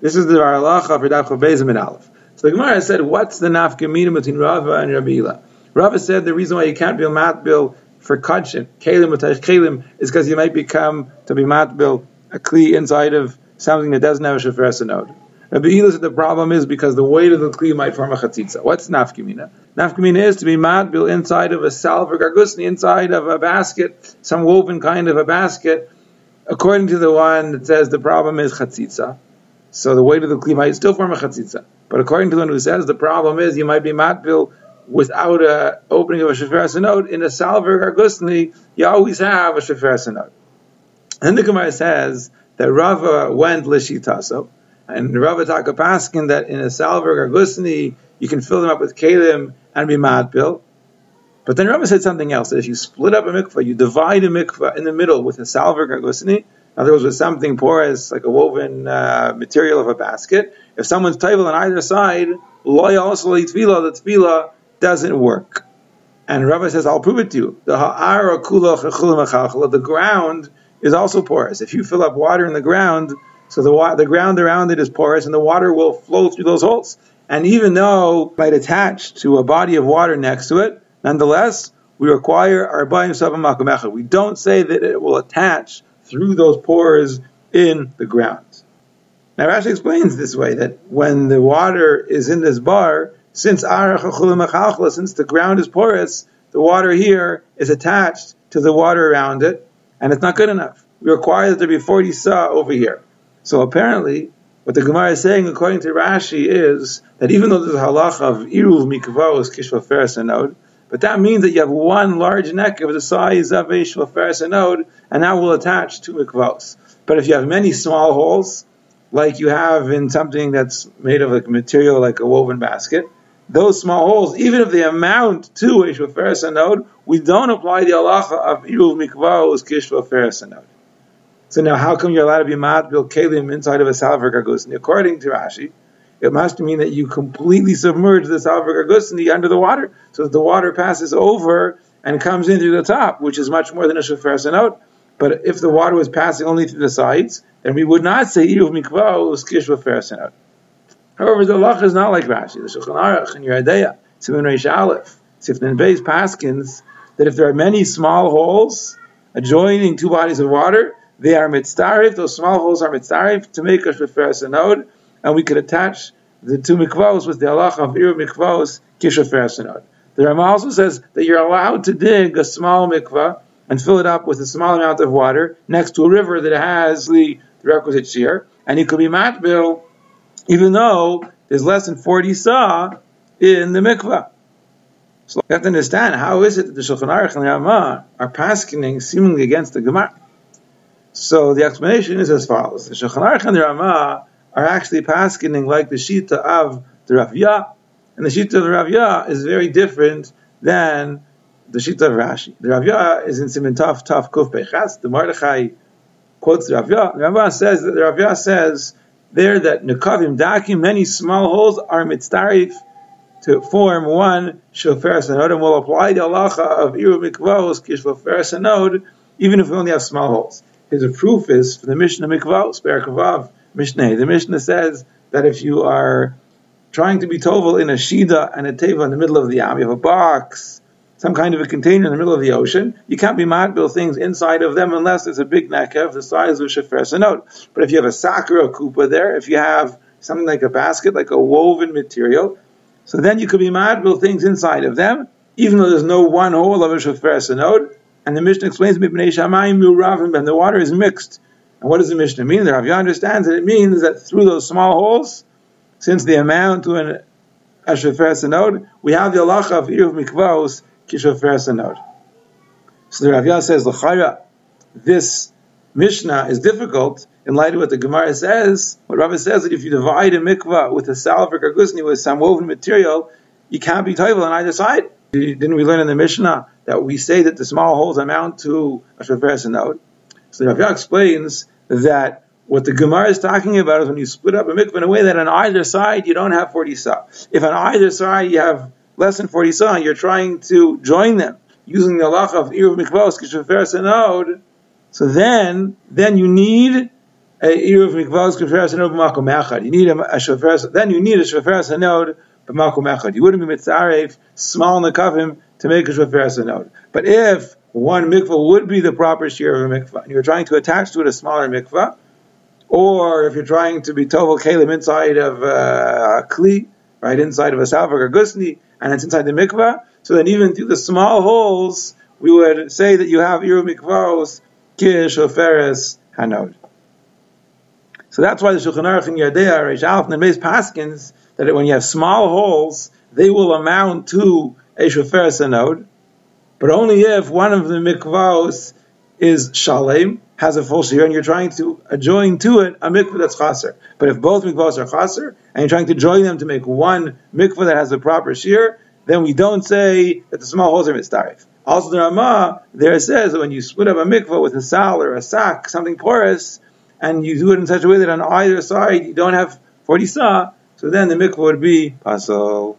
This is the halacha for Daf Bezim and Aleph. So the Gemara said, what's the nafkamina between Rava and Rabbi Ila? Rava said the reason why you can't be a matbil for kachin, kalim utash kalim, is because you might become to be matbil a kli inside of something that doesn't have a shafar node. Rabbi Ila said the problem is because the weight of the kli might form a chatzitza. What's nafkamina? Nafkamina is to be matbil inside of a salver gargusni, inside of a basket, some woven kind of a basket, according to the one that says the problem is chatzitza. So the weight of the kli might still form a chatzitza. But according to the one who says the problem is you might be matbil without a opening of a shafar note in a salver gargusni, you always have a shafar note. And the Gemara says that Rava went lishitaso, and Rava Taka Paskin that in a salver gargusni you can fill them up with kalim and be matbil. But then Rava said something else that if you split up a mikvah, you divide a mikvah in the middle with a salver gargusni, in other words, with something porous like a woven uh, material of a basket, if someone's table on either side, loy also tefillah, the tefillah doesn't work. And Rabbi says, I'll prove it to you. The ha'ara kula the ground is also porous. If you fill up water in the ground, so the, wa- the ground around it is porous, and the water will flow through those holes. And even though it might attach to a body of water next to it, nonetheless, we require our bayim sabam We don't say that it will attach through those pores in the ground. Now Rashi explains this way that when the water is in this bar, since since the ground is porous, the water here is attached to the water around it, and it's not good enough. We require that there be 40 sa over here. So apparently, what the Gemara is saying, according to Rashi, is that even though there's a halacha of iruv mikvahos kishva feres but that means that you have one large neck of the size of a shva feres anod, and that will attach to mikvahos. But if you have many small holes, like you have in something that's made of like material like a woven basket, those small holes, even if they amount to a shvaferes anod, we don't apply the halacha of iruv mikvahos kishvaferes anod. So now, how come you're allowed to be matbil kelim inside of a salver gargusni? According to Rashi, it must mean that you completely submerge salver gargusni under the water, so that the water passes over and comes in through the top, which is much more than a anod. But if the water was passing only through the sides, then we would not say iruv mikvahos kishvaferes anod. However, the halacha is not like Rashi. The Shulchan Aruch and Yoreh Deah, Simon Reish Aleph, Sifnin Beis Paskins, that if there are many small holes adjoining two bodies of water, they are mitzarif. Those small holes are mitzarif to make a node, and we could attach the two mikvos with the halacha of ir mikvos kisheferes node. The Rama also says that you're allowed to dig a small mikvah and fill it up with a small amount of water next to a river that has the, requisite shear, and you could be matbil even though there's less than 40 sa in the mikvah. So you have to understand how is it that the Shulchan Aruch and the Ramah are paskening seemingly against the Gemara. So the explanation is as follows: the Shulchan Aruch and the Ramah are actually paskening like the Shita of the Raavyah, and the Shita of the Raavyah is very different than the Shita of Rashi. The Raavyah is in Siman Taf Taf Kuf Bechas. The Mordechai quotes the Raavyah. The Rav says that the Raavyah says there that Nekavim Dakim, many small holes are mitzdarif to form one shofar sanod, and will apply the halacha of iru mikvahos kishofar sanod, even if we only have small holes. His proof is for the Mishnah mikvahos, Berakavav The Mishnah says that if you are trying to be tovel in a shida and a teva in the middle of the yam, you have a box some kind of a container in the middle of the ocean, you can't be matbil things inside of them unless it's a big nekev the size of shefer note. But if you have a sakura kupa there, if you have something like a basket, like a woven material, so then you could be matbil things inside of them, even though there's no one hole of a shefer note. And the Mishnah explains, and the water is mixed. And what does the Mishnah mean? The Rav understands that it means that through those small holes, since they amount to an Asher node, we have the halacha of Irv Mikvaos Kishofer node. So the Rav says, L'chayra, this Mishnah is difficult in light of what the Gemara says. What Rav says that if you divide a mikvah with a salver gargusni with some woven material, you can't be toivel on either side. Didn't we learn in the Mishnah that we say that the small holes amount to a shefer node? So Rav explains that what the Gemara is talking about is when you split up a mikvah in a way that on either side you don't have 40 sa. If on either side you have less than 40 sa, you're trying to join them using the halacha of Iruv Mikvos, Kishafer Sanod, so then, then you need You need a, a shofar, then you need a shofar sanod b'makom echad. You wouldn't be mitzaref small nekavim to make a shofar sanod. But if one mikvah would be the proper shear of a mikvah, and you're trying to attach to it a smaller mikvah, or if you're trying to be tovel kalim inside of uh, a kli, right inside of a salvag or gusni, and it's inside the mikvah, so then even through the small holes, we would say that you have iru mikvahos kish oferes hanod. So that's why the Shulchan Aruch in Yadea, Reish Alf, and Beis Paskins, that when you have small holes, they will amount to a hanod, but only if one of the mikvahos is shalem, has a full shear, and you're trying to join to it a mikvah that's chaser. But if both mikvahs are chaser, and you're trying to join them to make one mikvah that has a proper shear, then we don't say that the small holes are mistarif. Also, the Ramah there says that when you split up a mikvah with a sal or a sack, something porous, and you do it in such a way that on either side you don't have 40 sa, so then the mikvah would be paso.